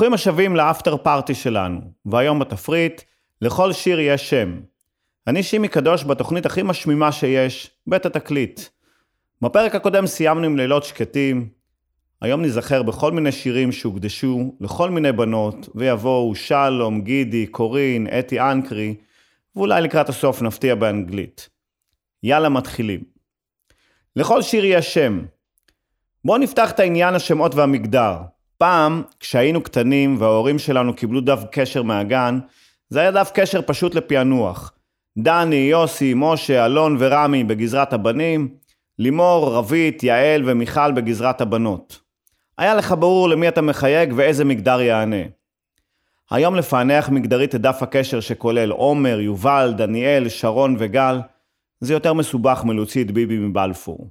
ברוכים השבים לאפטר פארטי שלנו, והיום בתפריט, לכל שיר יש שם. אני שימי קדוש בתוכנית הכי משמימה שיש, בית התקליט. בפרק הקודם סיימנו עם לילות שקטים, היום נזכר בכל מיני שירים שהוקדשו לכל מיני בנות, ויבואו שלום, גידי, קורין, אתי אנקרי, ואולי לקראת הסוף נפתיע באנגלית. יאללה מתחילים. לכל שיר יש שם. בואו נפתח את העניין השמות והמגדר. פעם, כשהיינו קטנים וההורים שלנו קיבלו דף קשר מהגן, זה היה דף קשר פשוט לפענוח. דני, יוסי, משה, אלון ורמי בגזרת הבנים, לימור, רבית, יעל ומיכל בגזרת הבנות. היה לך ברור למי אתה מחייג ואיזה מגדר יענה. היום לפענח מגדרית את דף הקשר שכולל עומר, יובל, דניאל, שרון וגל, זה יותר מסובך מלהוציא את ביבי מבלפור.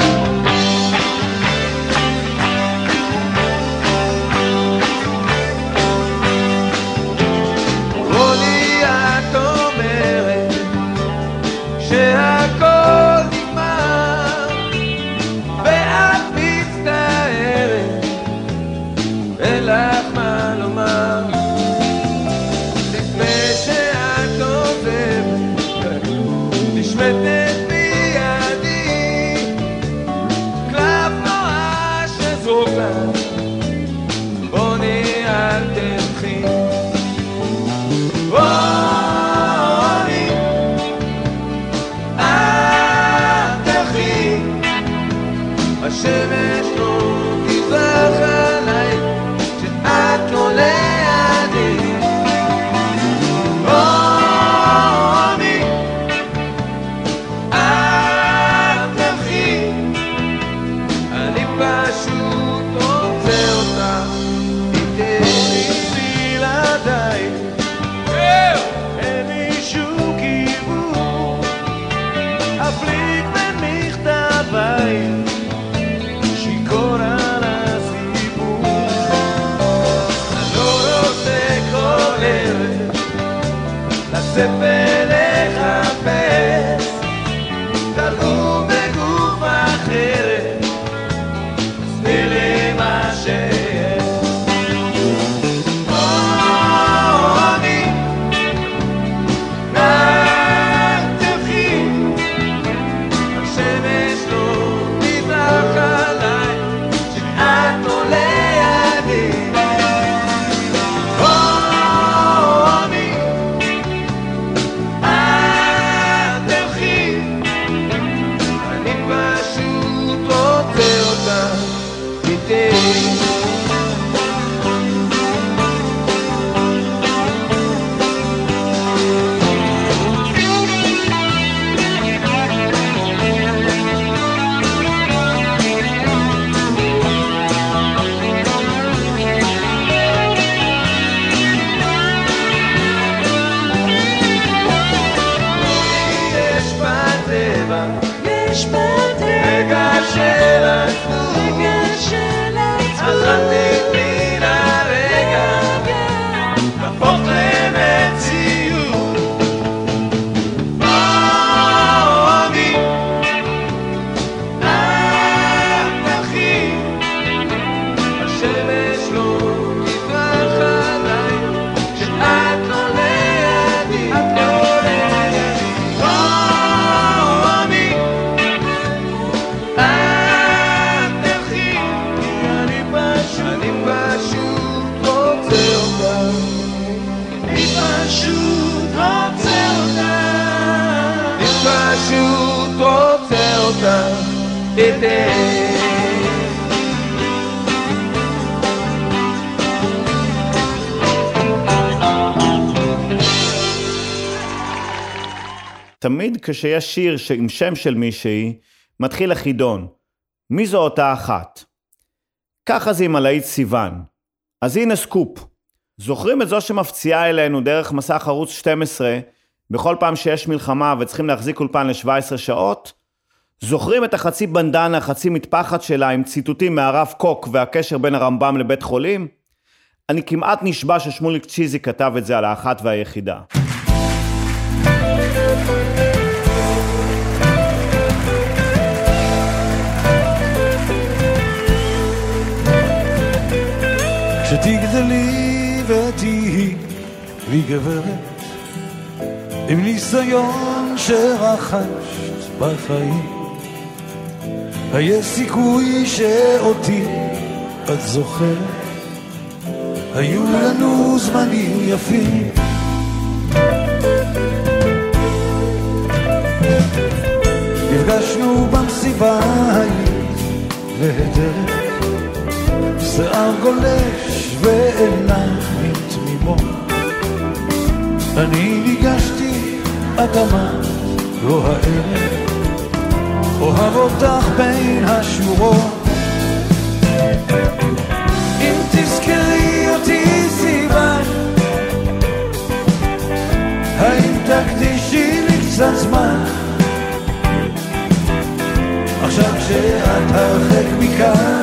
night. כשיש שיר עם שם של מישהי, מתחיל החידון. מי זו אותה אחת? ככה זה עם הלהיט סיוון. אז הנה סקופ. זוכרים את זו שמפציעה אלינו דרך מסך ערוץ 12 בכל פעם שיש מלחמה וצריכים להחזיק אולפן ל-17 שעות? זוכרים את החצי בנדנה, חצי מטפחת שלה עם ציטוטים מהרב קוק והקשר בין הרמב"ם לבית חולים? אני כמעט נשבע ששמוליק צ'יזי כתב את זה על האחת והיחידה. שתגדלי ותהיי לי גברת עם ניסיון שרכשת בחיים. היה סיכוי שאותי את זוכרת. היו לנו זמנים יפים. נפגשנו במסיבה ההיא נהדרת שיער גולש ועיניים תמימות. אני ניגשתי, אמרת, לא הערב אוהב אותך בין השורות. אם תזכרי אותי סיוון האם תקדישי לי קצת זמן? עכשיו כשאת הרחק מכאן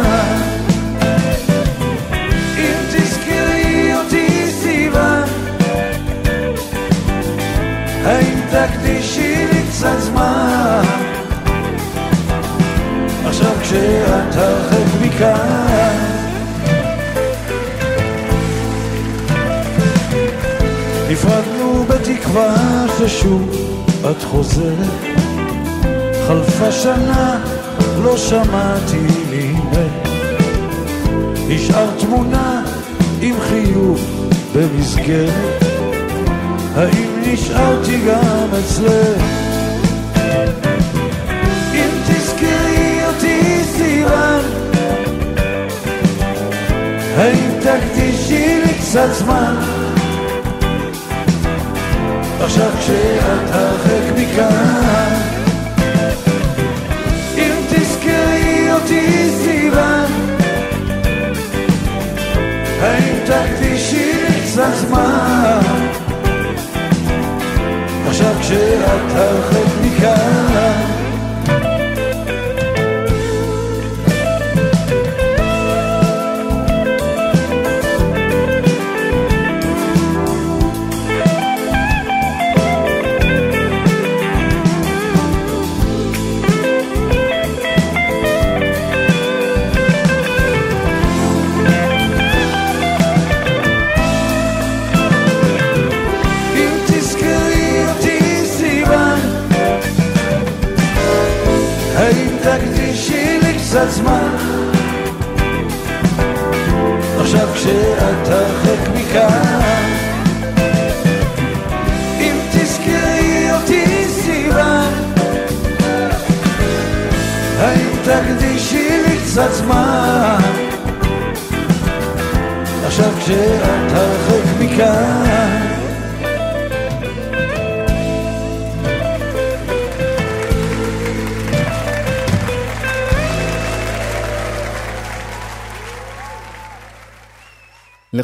בתקווה ששוב את חוזרת חלפה שנה, לא שמעתי ממך נשאר תמונה עם חיוך במסגרת האם נשארתי גם אצלך? אם תזכרי אותי סיוון האם תקדישי לי קצת זמן? עכשיו כשאת הרחק מכאן אם תזכרי אותי סיוון האם תקדישי קצת זמן? עכשיו כשאת הרחק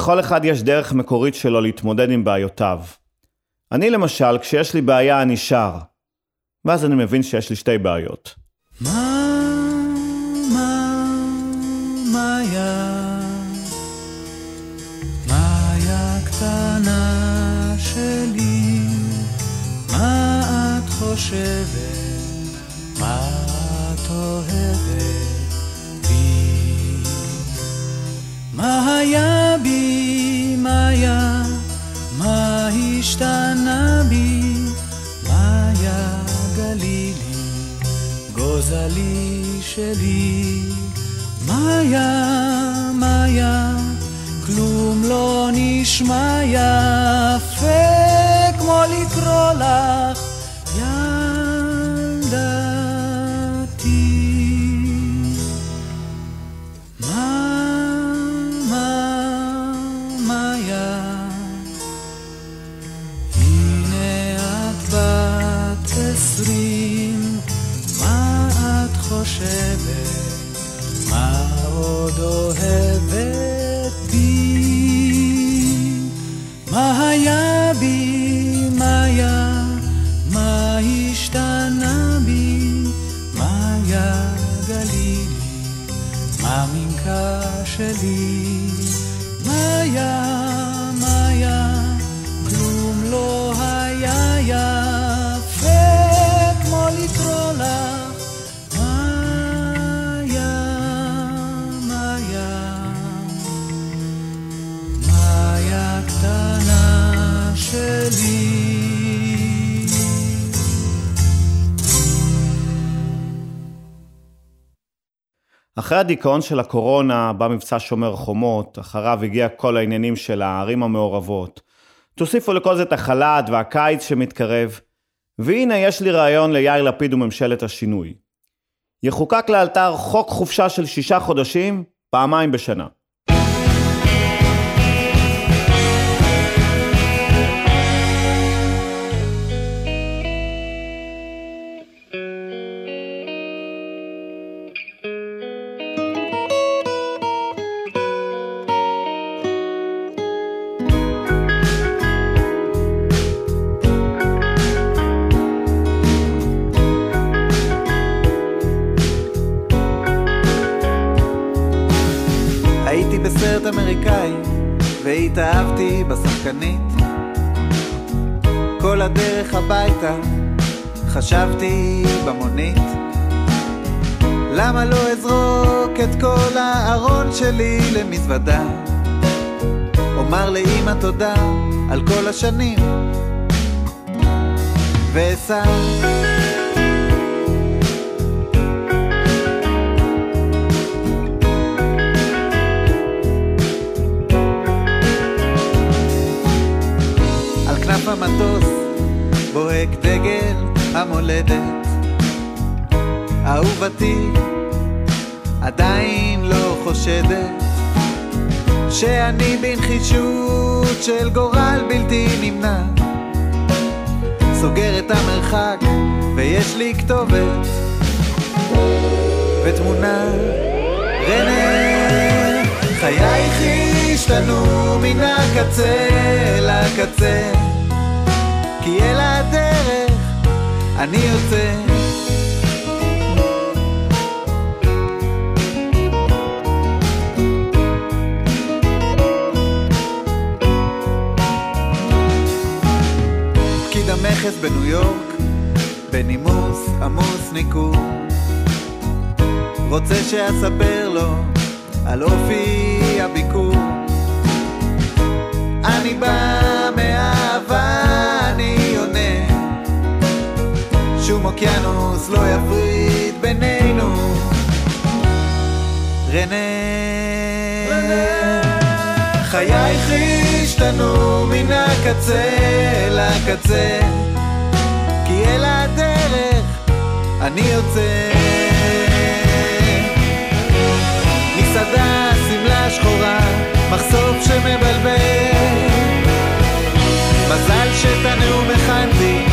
לכל אחד יש דרך מקורית שלו להתמודד עם בעיותיו. אני למשל, כשיש לי בעיה אני שר. ואז אני מבין שיש לי שתי בעיות. מה, מה, מאיה, מאיה קטנה שלי, מה את חושבת, מאיה, מה השתנה בי, מאיה גלילי. גוזלי שלי, מאיה, מאיה, כלום לא נשמע יפה כמו לקרוא לך גלילי, מה מנקה שלי? מאיה, מאיה, אחרי הדיכאון של הקורונה, בא מבצע שומר חומות, אחריו הגיע כל העניינים של הערים המעורבות. תוסיפו לכל זה את החל"ת והקיץ שמתקרב, והנה יש לי רעיון ליאיר לפיד וממשלת השינוי. יחוקק לאלתר חוק חופשה של שישה חודשים, פעמיים בשנה. הייתי בסרט אמריקאי והתאהבתי בשחקנית. כל הדרך הביתה חשבתי במונית. למה לא אזרוק את כל הארון שלי למזוודה? אומר לאמא תודה על כל השנים. ואסע המטוס בוהק דגל המולדת. אהובתי עדיין לא חושדת שאני בנחישות של גורל בלתי נמנע. סוגר את המרחק ויש לי כתובת ותמונה. רנה חייך השתנו מן הקצה לקצה כי אל הדרך אני יוצא. פקיד המכס בניו יורק בנימוס עמוס ניכור רוצה שאספר לו על אופי הביקור. אני בא שום אוקיינוס לא יפריד בינינו. רנה. חייך השתנו מן הקצה לקצה כי אל הדרך אני יוצא. מסעדה, שמלה שחורה, מחשוף שמבלבל. מזל שאת הנאום הכנתי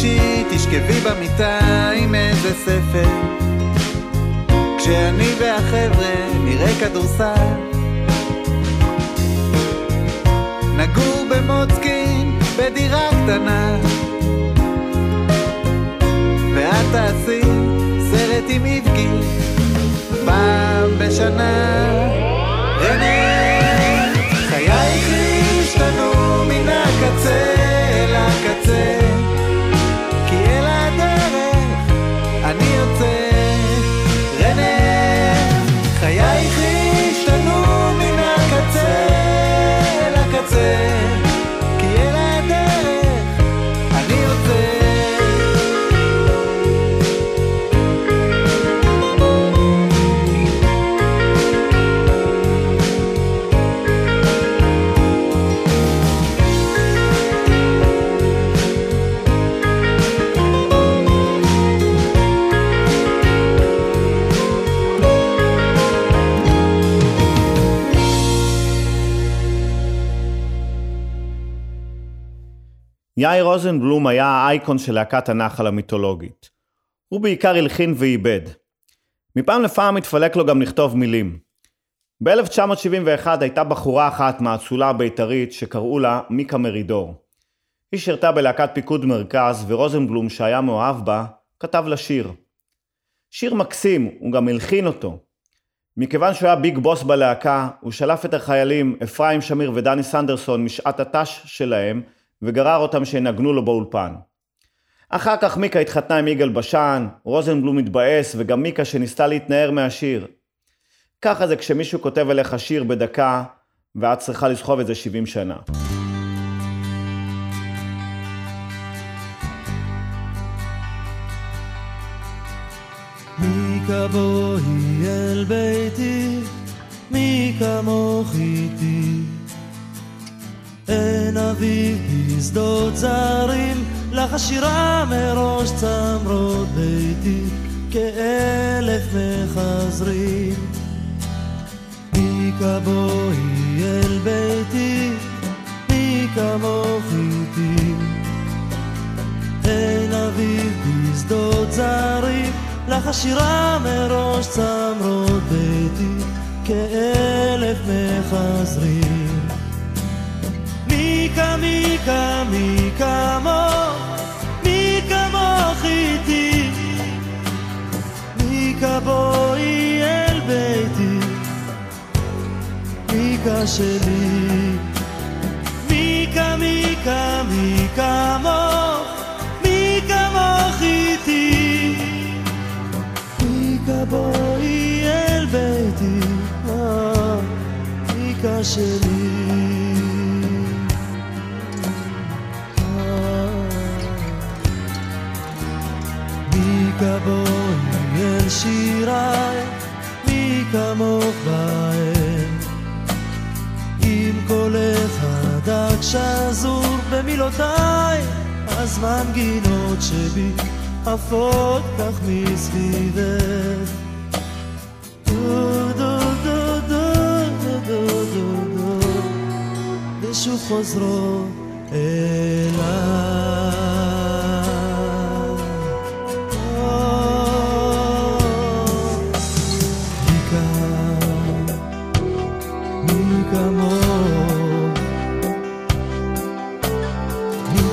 חמישי תשכבי במיטה עם איזה ספר. כשאני והחבר'ה נראה כדורסל. נגור במוצקין בדירה קטנה. ואת תעשי סרט עם איבגי פעם בשנה יאיר רוזנבלום היה האייקון של להקת הנחל המיתולוגית. הוא בעיקר הלחין ועיבד. מפעם לפעם התפלק לו גם לכתוב מילים. ב-1971 הייתה בחורה אחת מהאצולה הבית"רית שקראו לה מיקה מרידור. היא שירתה בלהקת פיקוד מרכז ורוזנבלום שהיה מאוהב בה, כתב לה שיר. שיר מקסים, הוא גם הלחין אותו. מכיוון שהוא היה ביג בוס בלהקה, הוא שלף את החיילים אפרים שמיר ודני סנדרסון משעת הת"ש שלהם, וגרר אותם שינגנו לו באולפן. אחר כך מיקה התחתנה עם יגאל בשן, רוזנבלום התבאס, וגם מיקה שניסתה להתנער מהשיר. ככה זה כשמישהו כותב אליך שיר בדקה, ואת צריכה לסחוב את זה 70 שנה. מי כמוהי אל ביתי, מי כמוך איתי. אין אביב בשדות זרים, לך השירה מראש צמרות ביתי, כאלף מחזרים. מי כמוהי אל ביתי, מי כמוך איתי. אין אביב בשדות זרים, לך השירה מראש צמרות ביתי, כאלף מחזרים. שלי. מיקה, מיקה, מי כמוך, מי כמוך איתי. מיקה בואי אל ביתי, אה, מיקה שלי. אה, מיקה בואי אל שיריי, מי כמוך בהם. דג שזור במילותיי, אז מנגינות שבי עפות כך מסביבך. ושוב חוזרות אליי.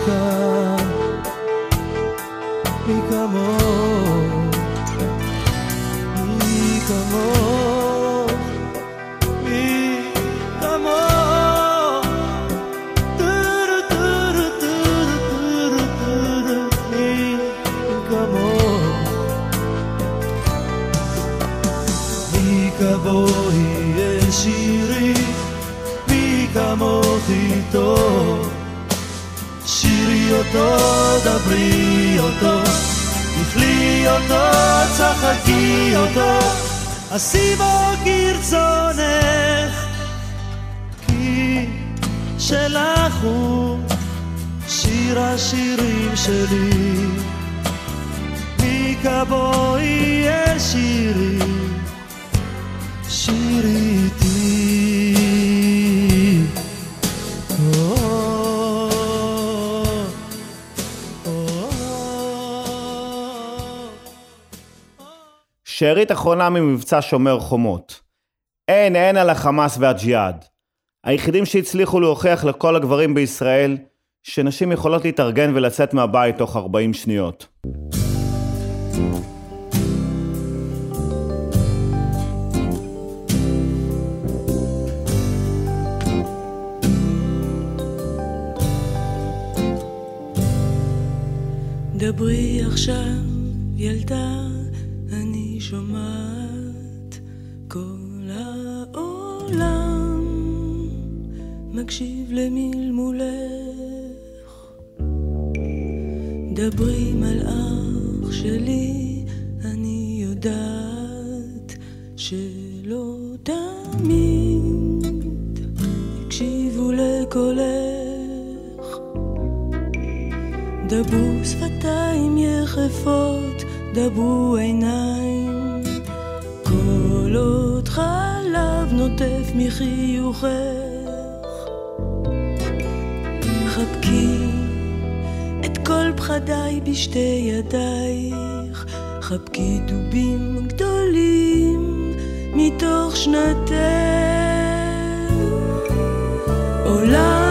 become, become אותו, דברי אותו, תכלי אותו, צחקי אותו, עשי בו כרצונך, כי שלך הוא שיר השירים שלי. מי כבואי אל שירי, שירי שארית אחרונה ממבצע שומר חומות. אין, אין על החמאס והג'יהאד. היחידים שהצליחו להוכיח לכל הגברים בישראל שנשים יכולות להתארגן ולצאת מהבית תוך 40 שניות. דברי עכשיו, ילדה, העולם מקשיב למלמולך. דברי מלאך שלי, אני יודעת שלא תמיד הקשיבו לקולך. דברו שפתיים יחפות, דברו עיניים, כל עוד חלב נוטף מחיוכך. חבקי את כל פחדיי בשתי ידייך, חבקי דובים גדולים מתוך שנתך. עולם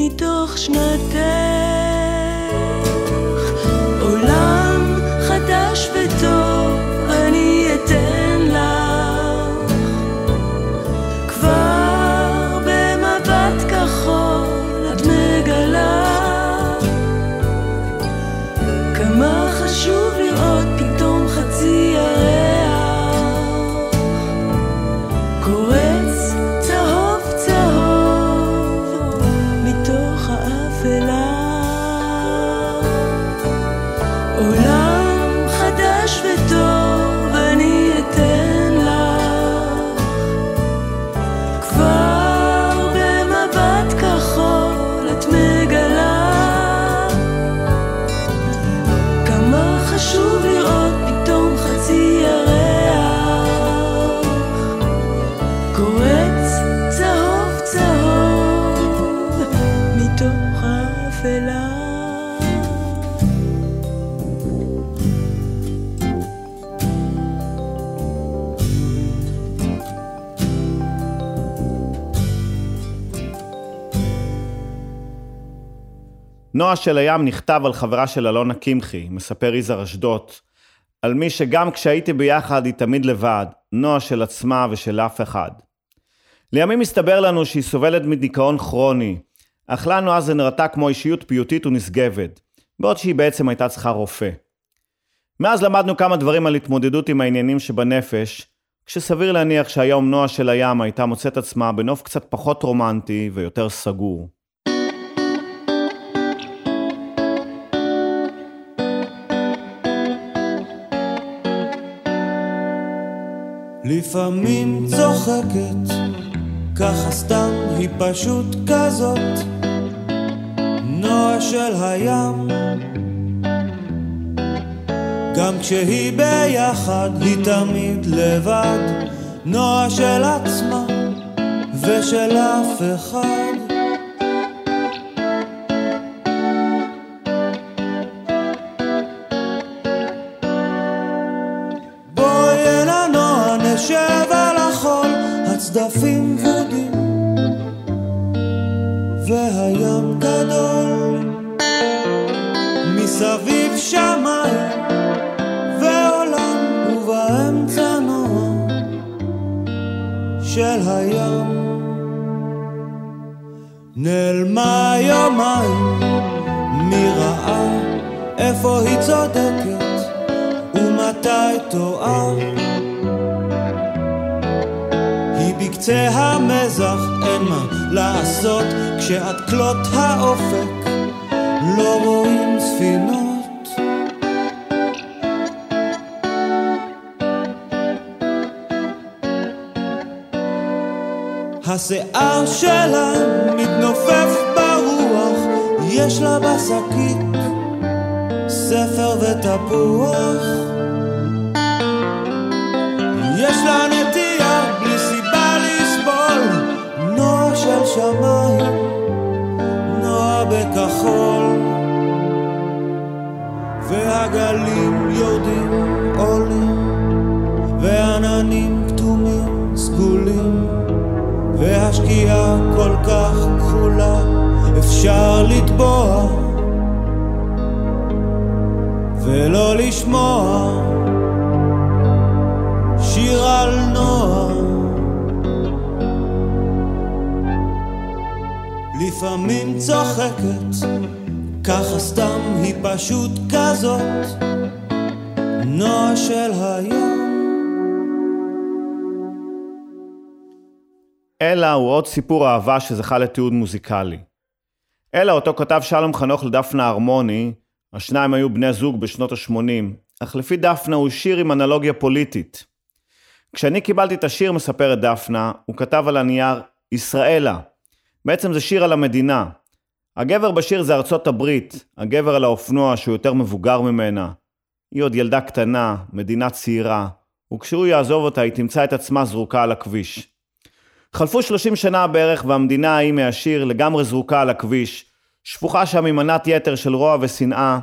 מתוך שנתך. עולם נועה של הים נכתב על חברה של אלונה קמחי, מספר יזהר אשדוד, על מי שגם כשהייתי ביחד היא תמיד לבד, נועה של עצמה ושל אף אחד. לימים הסתבר לנו שהיא סובלת מדיכאון כרוני, אך לנו אז זה נראתה כמו אישיות פיוטית ונשגבת, בעוד שהיא בעצם הייתה צריכה רופא. מאז למדנו כמה דברים על התמודדות עם העניינים שבנפש, כשסביר להניח שהיום נועה של הים הייתה מוצאת עצמה בנוף קצת פחות רומנטי ויותר סגור. לפעמים צוחקת, ככה סתם היא פשוט כזאת, נועה של הים. גם כשהיא ביחד היא תמיד לבד, נועה של עצמה ושל אף אחד. נעלמה יומיים. מי ראה? איפה היא צודקת? ומתי טועה? היא בקצה המזח, אין מה לעשות. כשעד כלות האופק לא רואים ספינות השיער שלה מתנופף ברוח, יש לה בשקית ספר ותפוח. יש לה נטייה בלי סיבה לסבול, נועה של שמיים, נועה בכחול. והגלים יורדים והשקיעה כל כך כחולה, אפשר לטבוע ולא לשמוע שיר על נוער. לפעמים צוחקת, ככה סתם היא פשוט כזאת, נועה של היום. אלה הוא עוד סיפור אהבה שזכה לתיעוד מוזיקלי. אלה אותו כתב שלום חנוך לדפנה הרמוני, השניים היו בני זוג בשנות ה-80, אך לפי דפנה הוא שיר עם אנלוגיה פוליטית. כשאני קיבלתי את השיר, מספרת דפנה, הוא כתב על הנייר, ישראלה. בעצם זה שיר על המדינה. הגבר בשיר זה ארצות הברית, הגבר על האופנוע שהוא יותר מבוגר ממנה. היא עוד ילדה קטנה, מדינה צעירה, וכשהוא יעזוב אותה היא תמצא את עצמה זרוקה על הכביש. חלפו 30 שנה בערך והמדינה ההיא מהשיר לגמרי זרוקה על הכביש, שפוכה שם ממנת יתר של רוע ושנאה,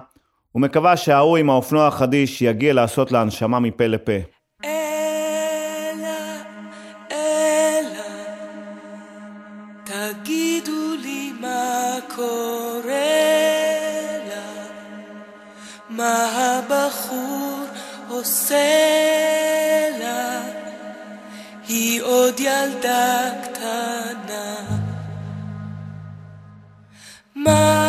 ומקווה שההוא עם האופנוע החדיש יגיע לעשות לה הנשמה מפה לפה. מה הבחור עושה היא עוד ילדה קטנה. מה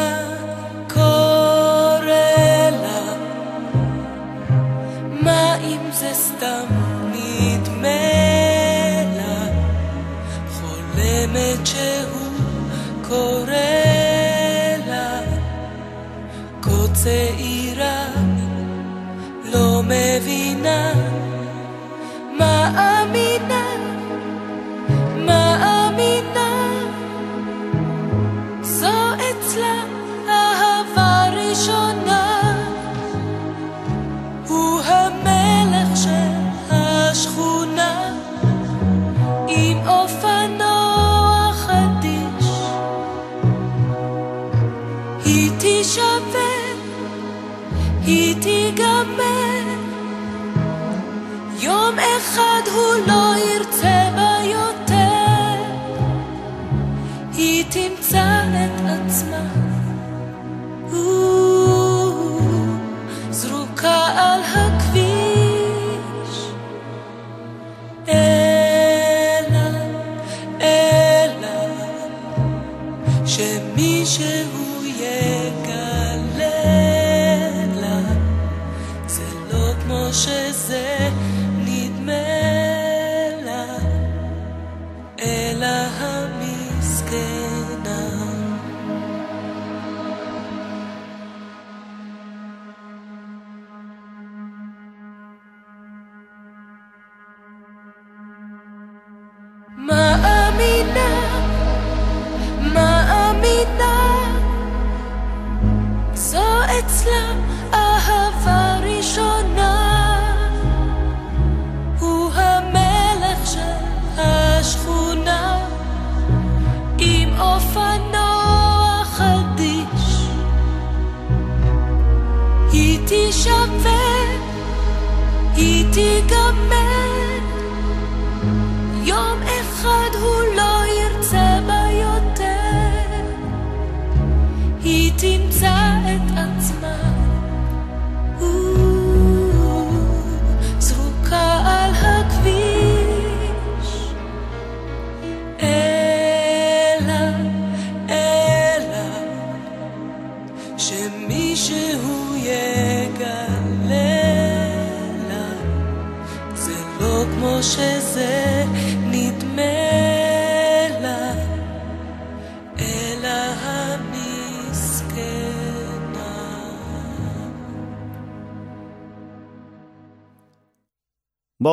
זרוקה על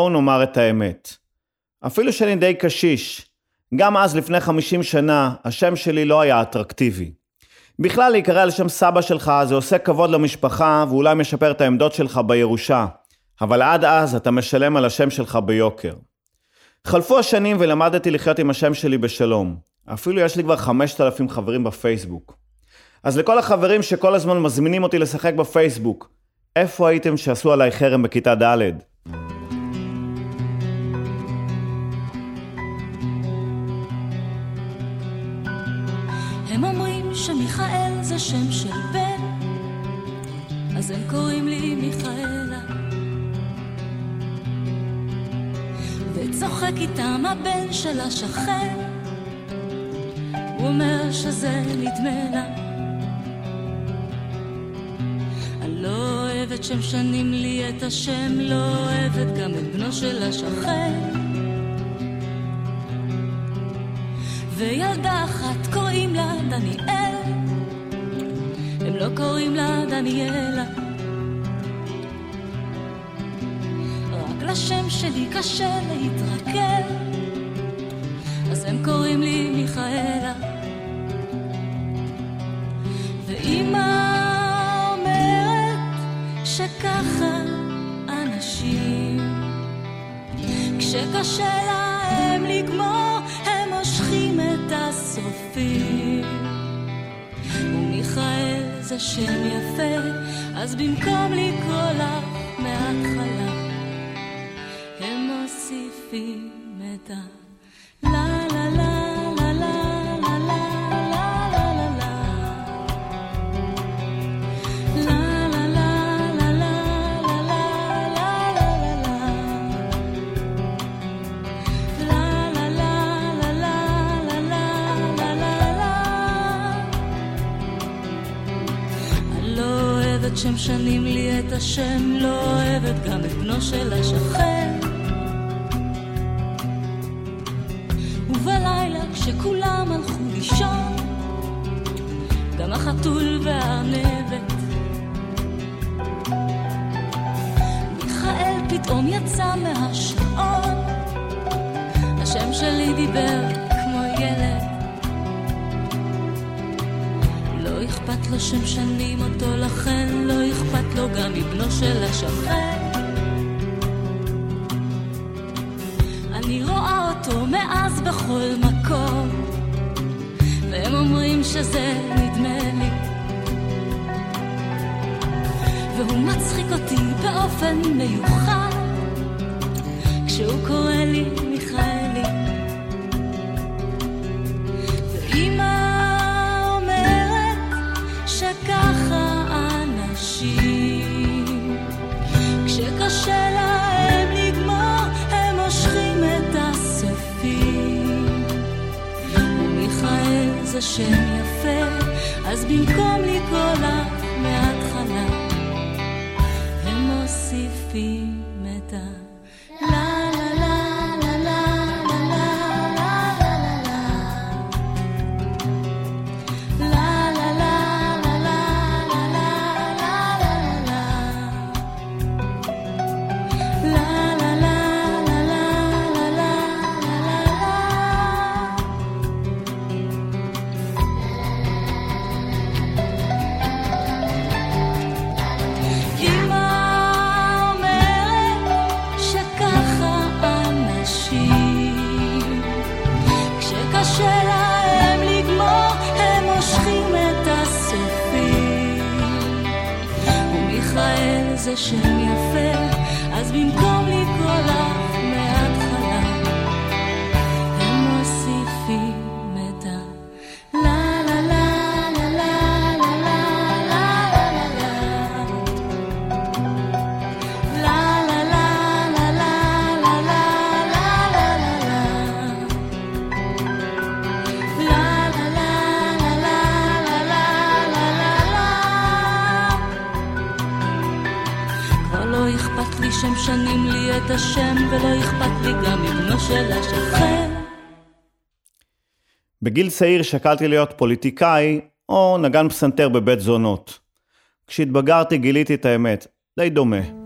בואו נאמר את האמת. אפילו שאני די קשיש, גם אז לפני 50 שנה, השם שלי לא היה אטרקטיבי. בכלל להיקרא על שם סבא שלך זה עושה כבוד למשפחה ואולי משפר את העמדות שלך בירושה, אבל עד אז אתה משלם על השם שלך ביוקר. חלפו השנים ולמדתי לחיות עם השם שלי בשלום. אפילו יש לי כבר 5,000 חברים בפייסבוק. אז לכל החברים שכל הזמן מזמינים אותי לשחק בפייסבוק, איפה הייתם שעשו עליי חרם בכיתה ד'? שמיכאל זה שם של בן, אז הם קוראים לי מיכאלה. משחק איתם הבן של השכן, הוא אומר שזה נדמה לה. אני לא אוהבת שמשנים לי את השם, לא אוהבת גם את בנו של השכן. וילדה אחת קוראים לה דניאל, הם לא קוראים לה דניאלה. רק לשם שלי קשה להתרגל, אז הם קוראים לי מיכאלה. ואמא אומרת שככה אנשים, כשקשה להם לגמור, הם מושכים את הסופים. זה שם יפה, אז במקום לקרוא לך מההתחלה, הם מוסיפים את ה... אוהבת שמשנים לי את השם, לא אוהבת גם את בנו של השכן. ובלילה כשכולם הלכו לישון, גם החתול והארנבת. מיכאל פתאום יצא מהשעון, השם שלי דיבר לו שמשנים אותו, לכן לא אכפת לו גם מבנו של השכן. אני רואה אותו מאז בכל מקום, והם אומרים שזה נדמה לי. והוא מצחיק אותי באופן מיוחד, כשהוא קורא לי שם יפה, אז במקום לקרוא לך מההתחלה, הם מוסיפים את ה... שמשנים לי את השם, ולא אכפת לי גם מבנו של השכן. בגיל צעיר שקלתי להיות פוליטיקאי או נגן פסנתר בבית זונות. כשהתבגרתי גיליתי את האמת, די דומה.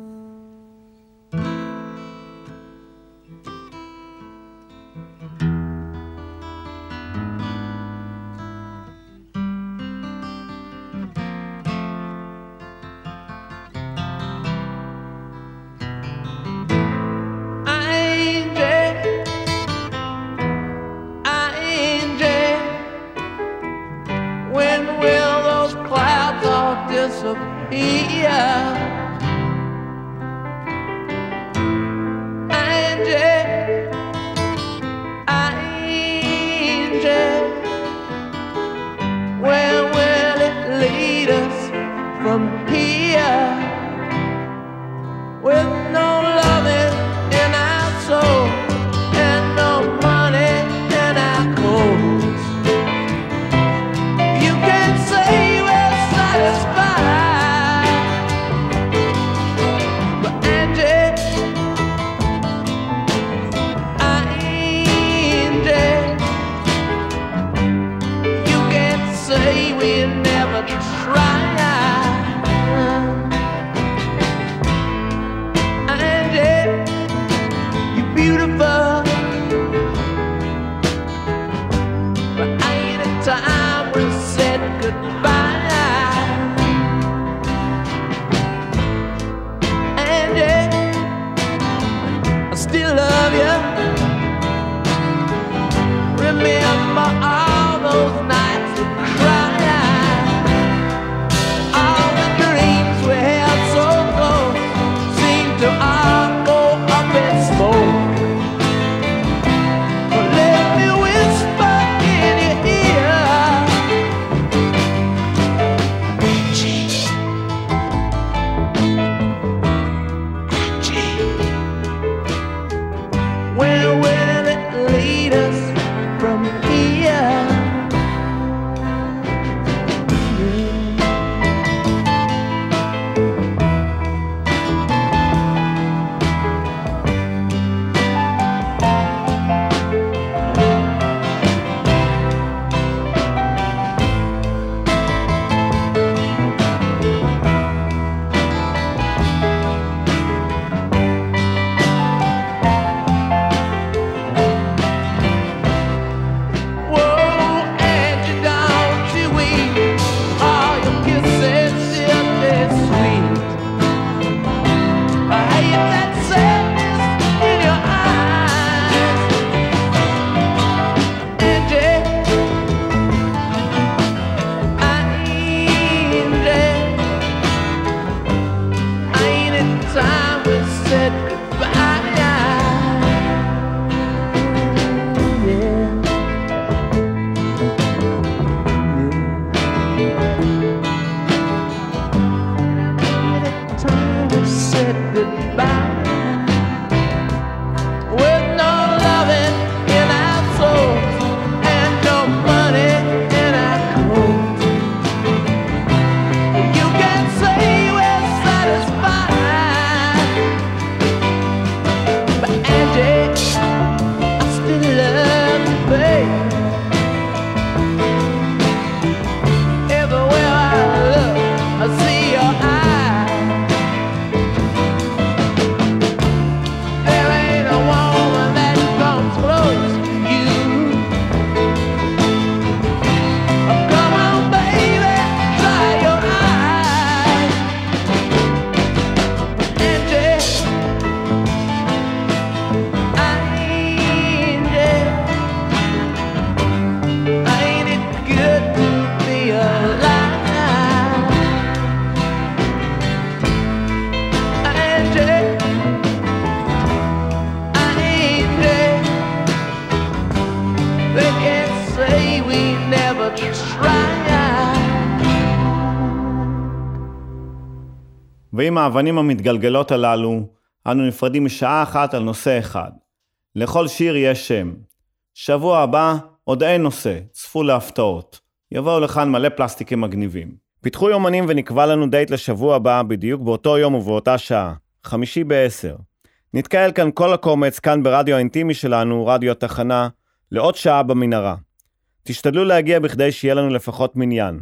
האבנים המתגלגלות הללו, אנו נפרדים משעה אחת על נושא אחד. לכל שיר יש שם. שבוע הבא עוד אין נושא, צפו להפתעות. יבואו לכאן מלא פלסטיקים מגניבים. פיתחו יומנים ונקבע לנו דייט לשבוע הבא בדיוק באותו יום ובאותה שעה, חמישי בעשר. נתקהל כאן כל הקומץ, כאן ברדיו האינטימי שלנו, רדיו התחנה, לעוד שעה במנהרה. תשתדלו להגיע בכדי שיהיה לנו לפחות מניין.